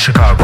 Chicago.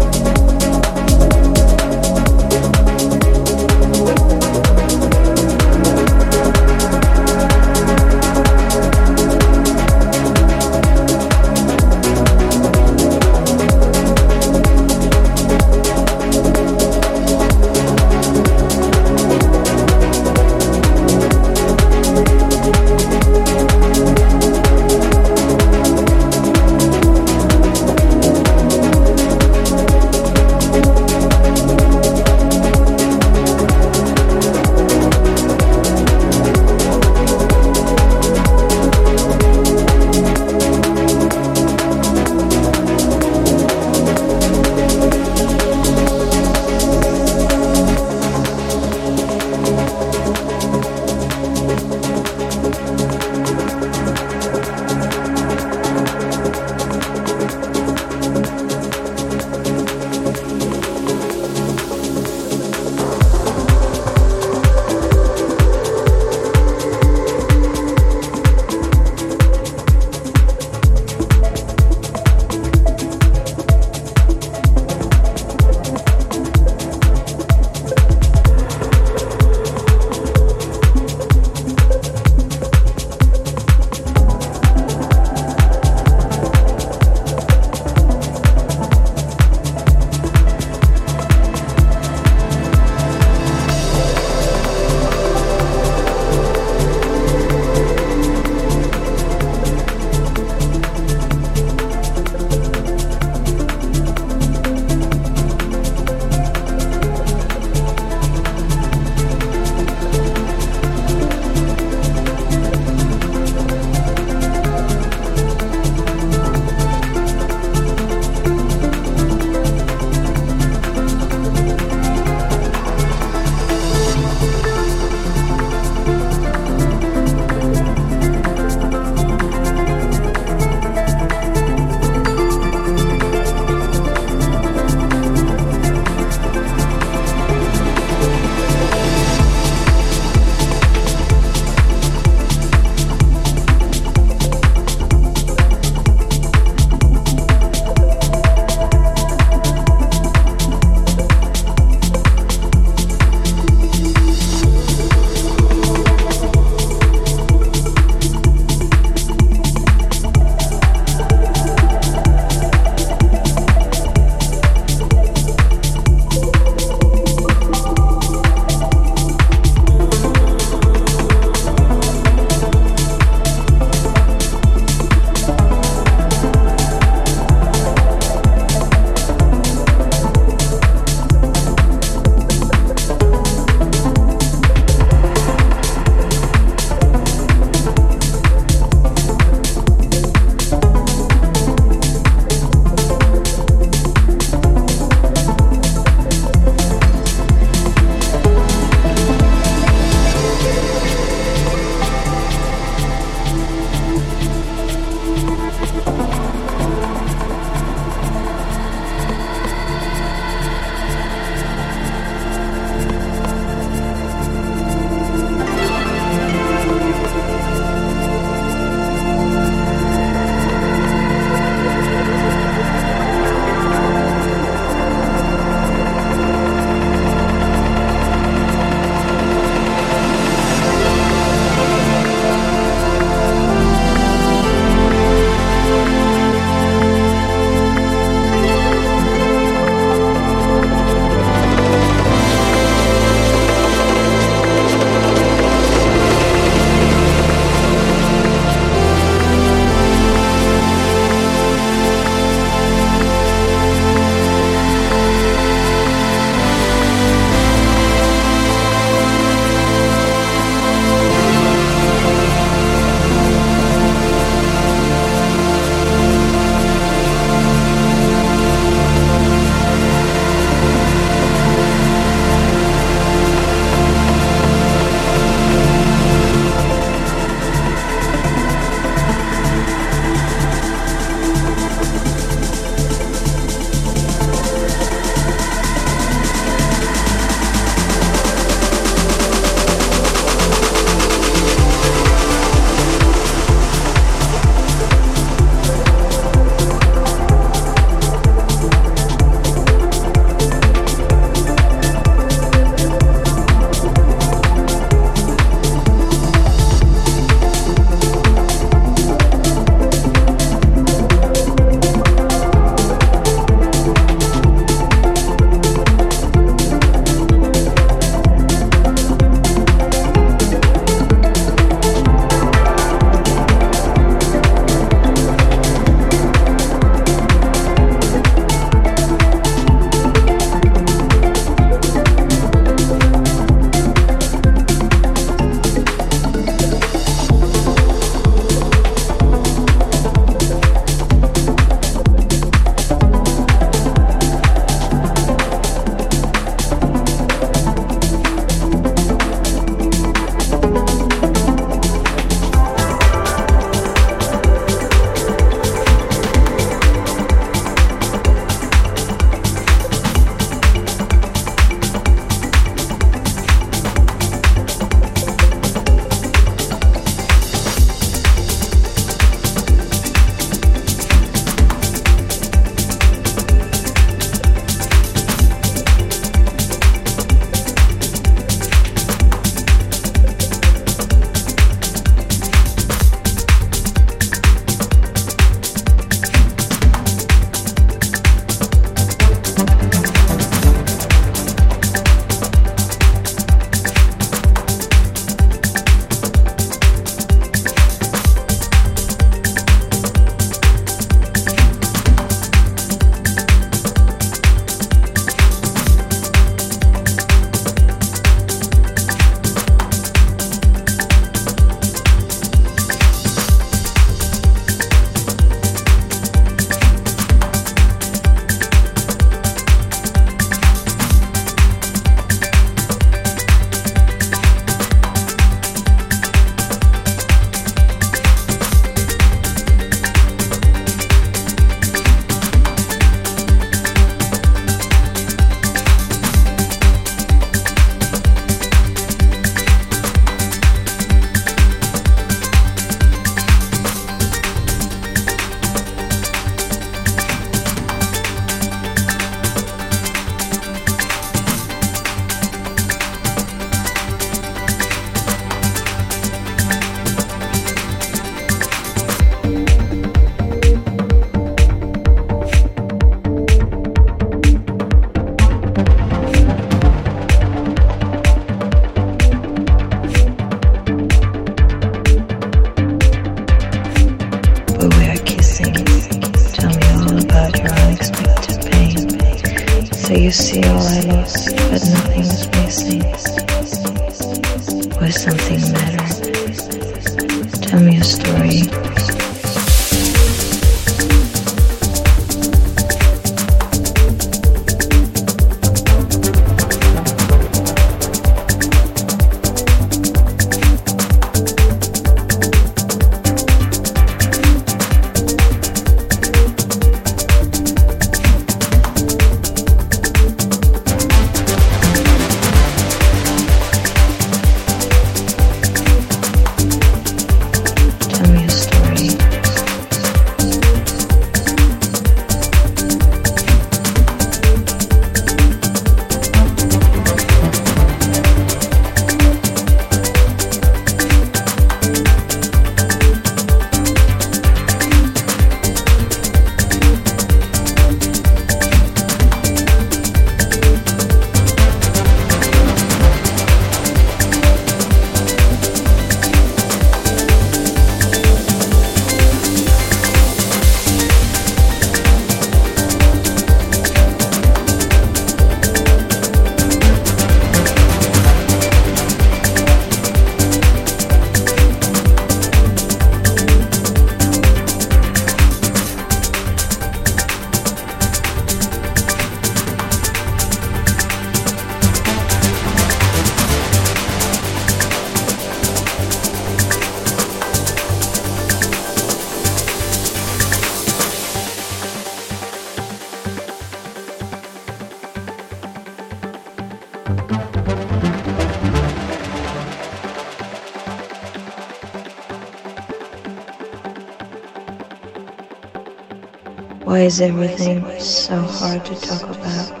Is everything so hard to talk about,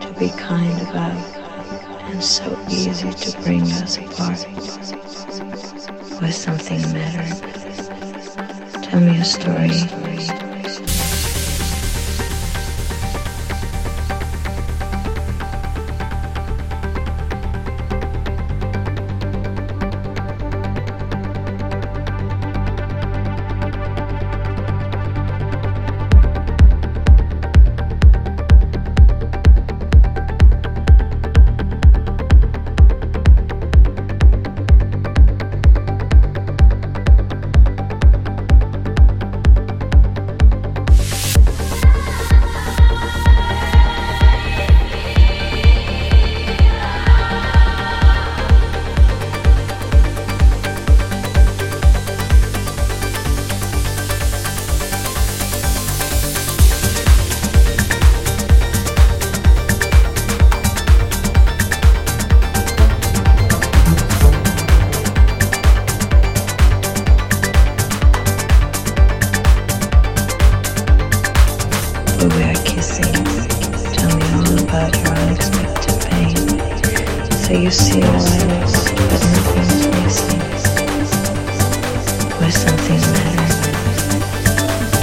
to be kind about, and so easy to bring us apart? Was something matter? Tell me a story.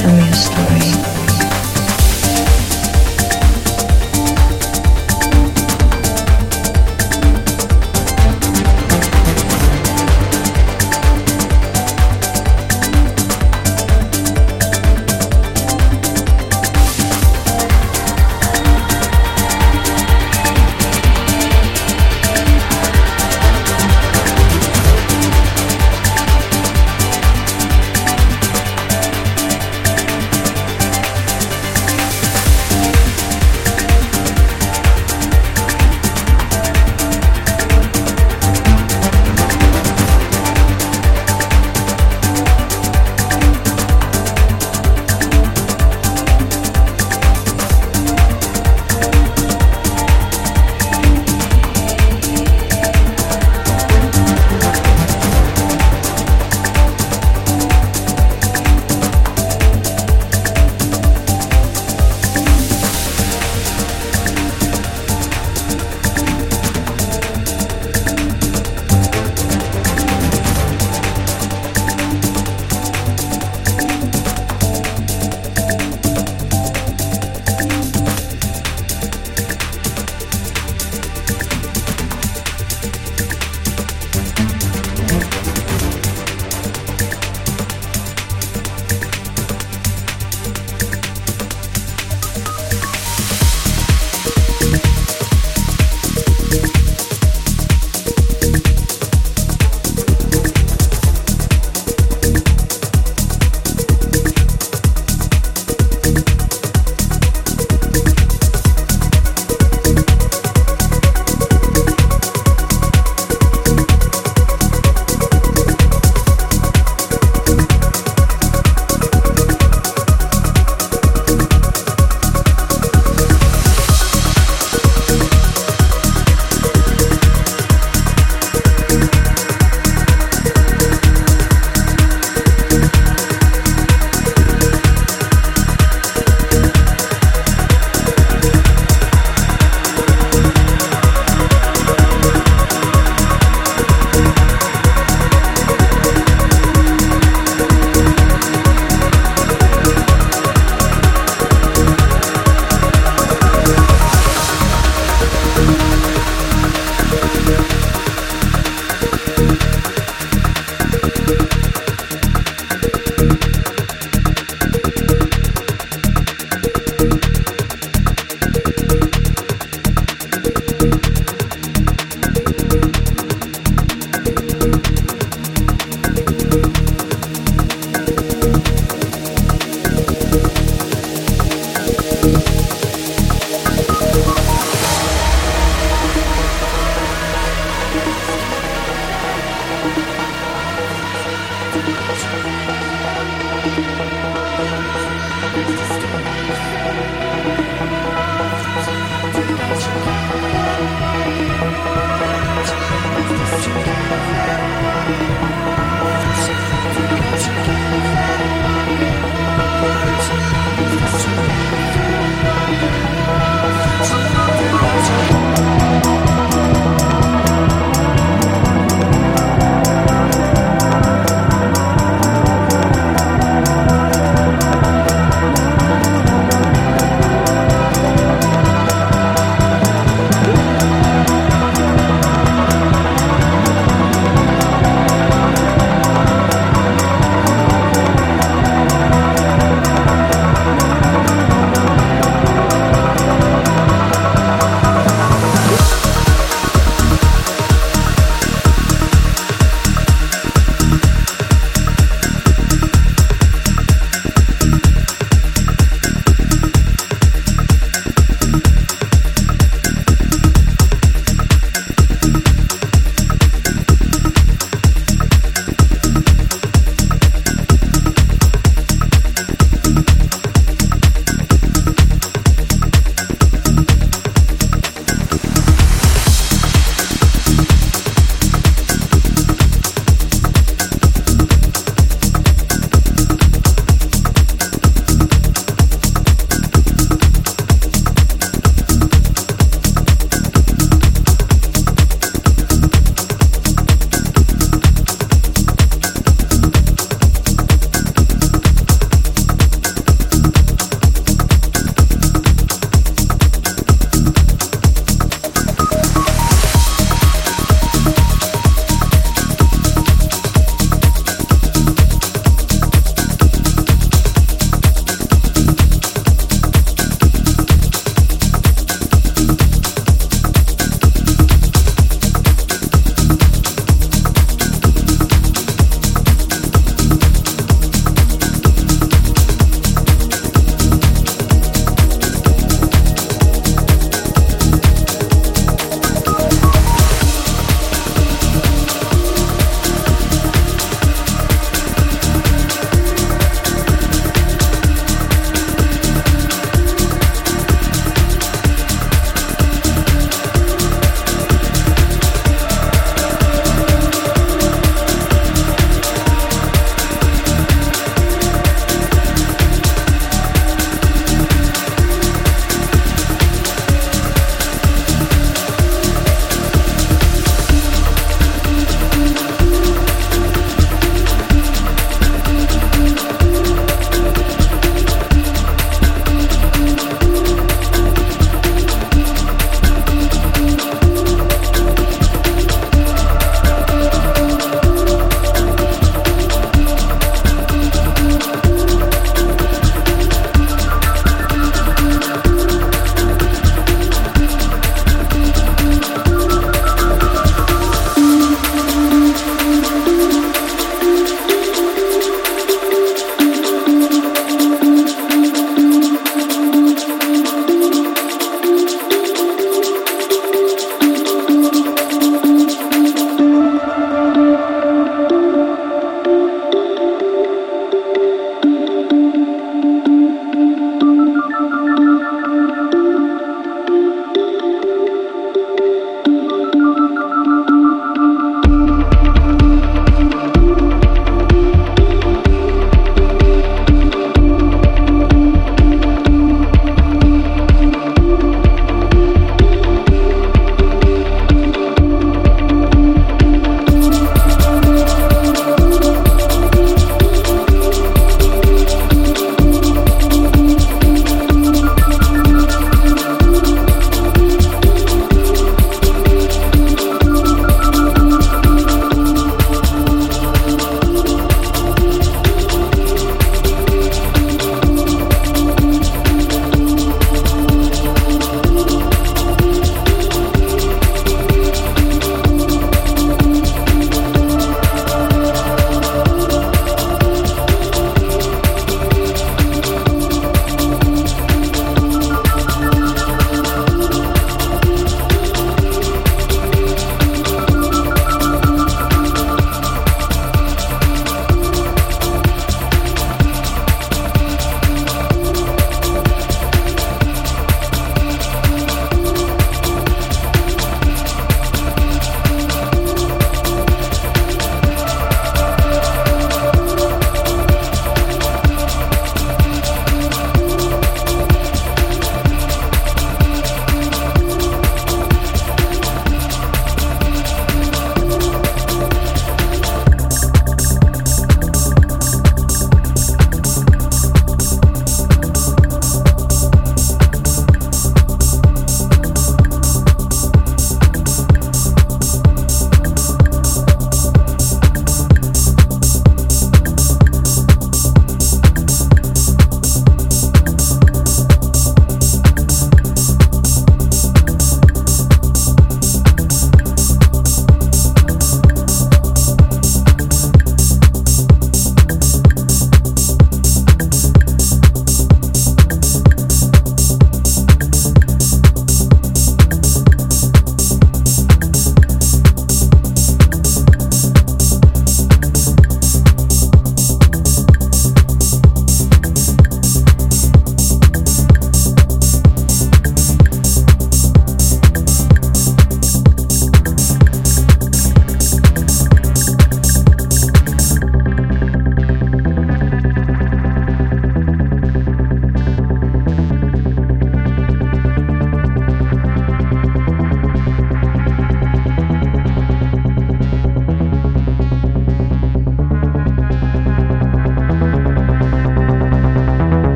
i amused.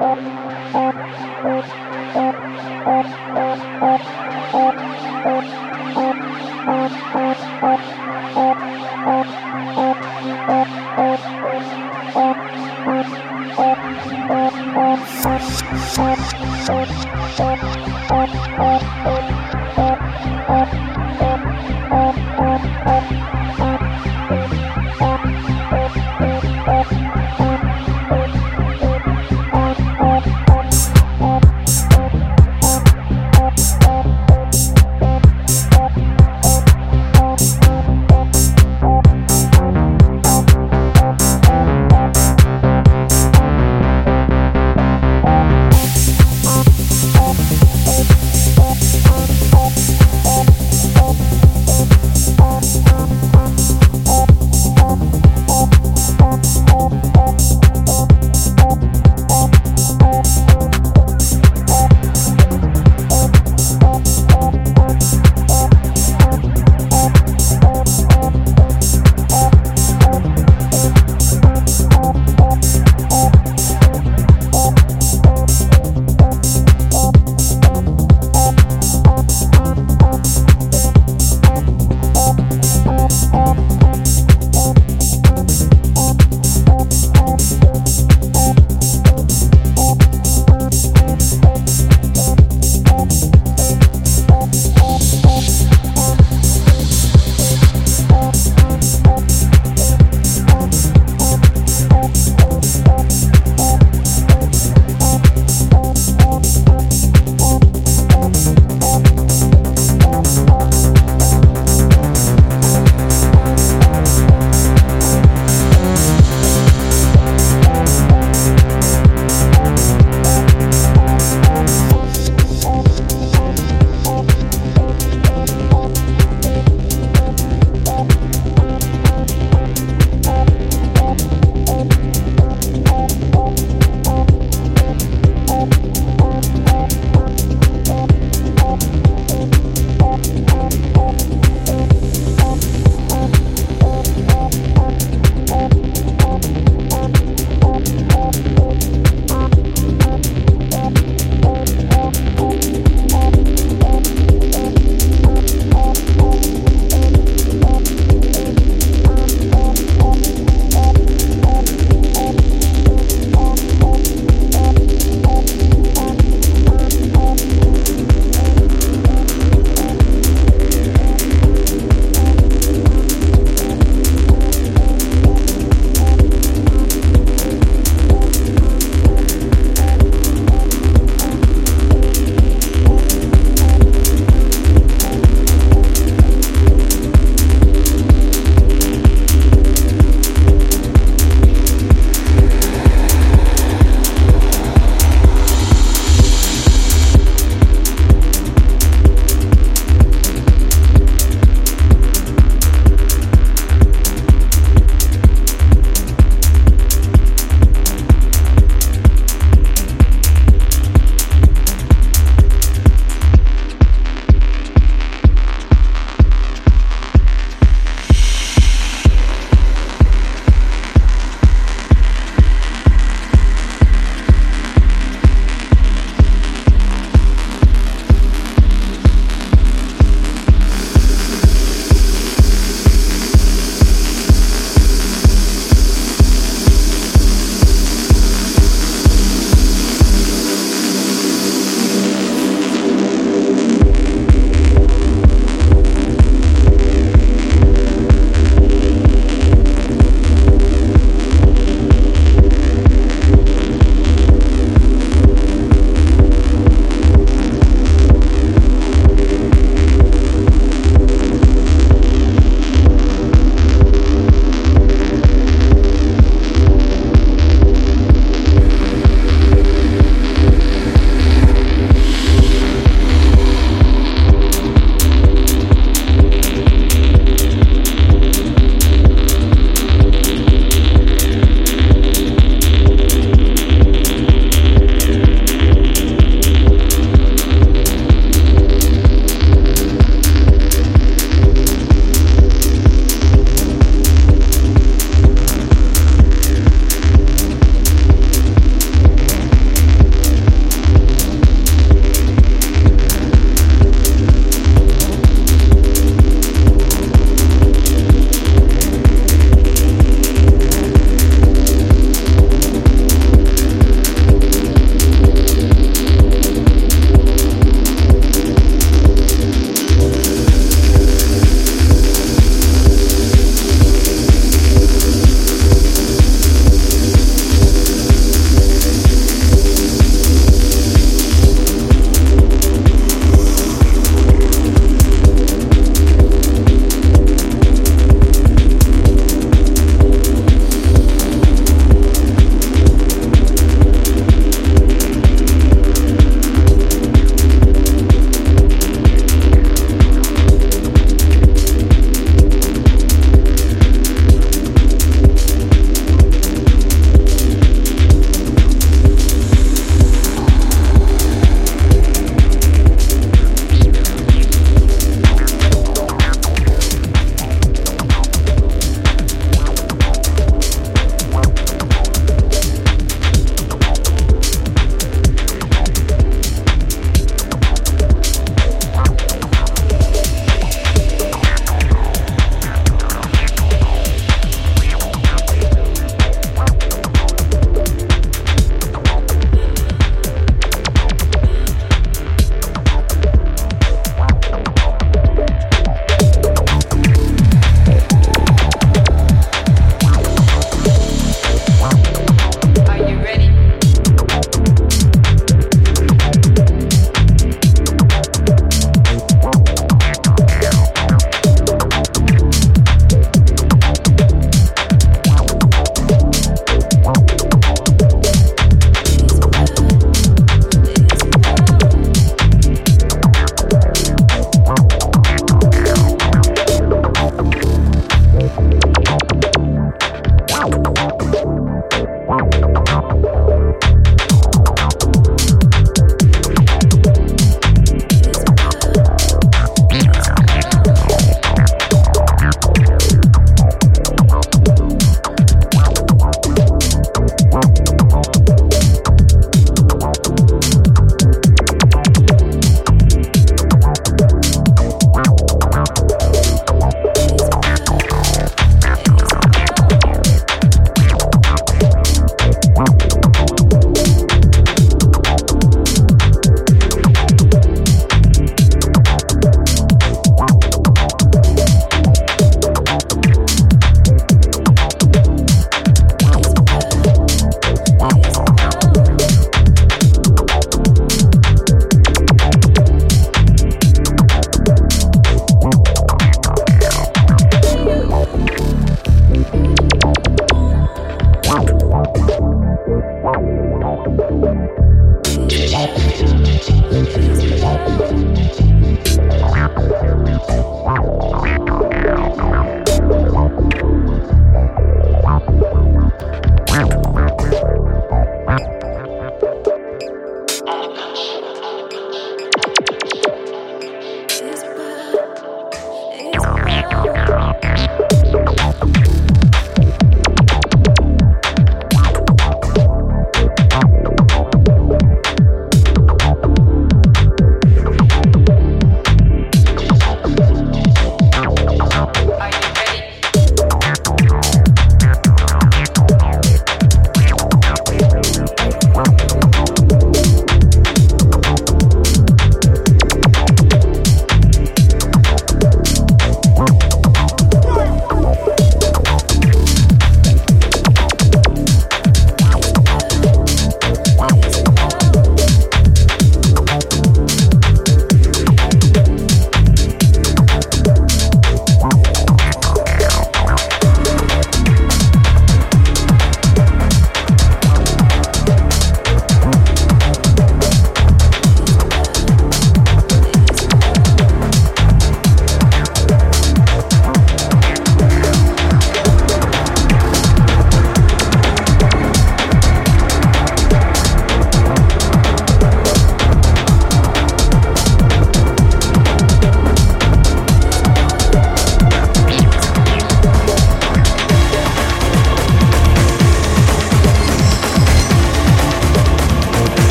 Oh, oh, oh.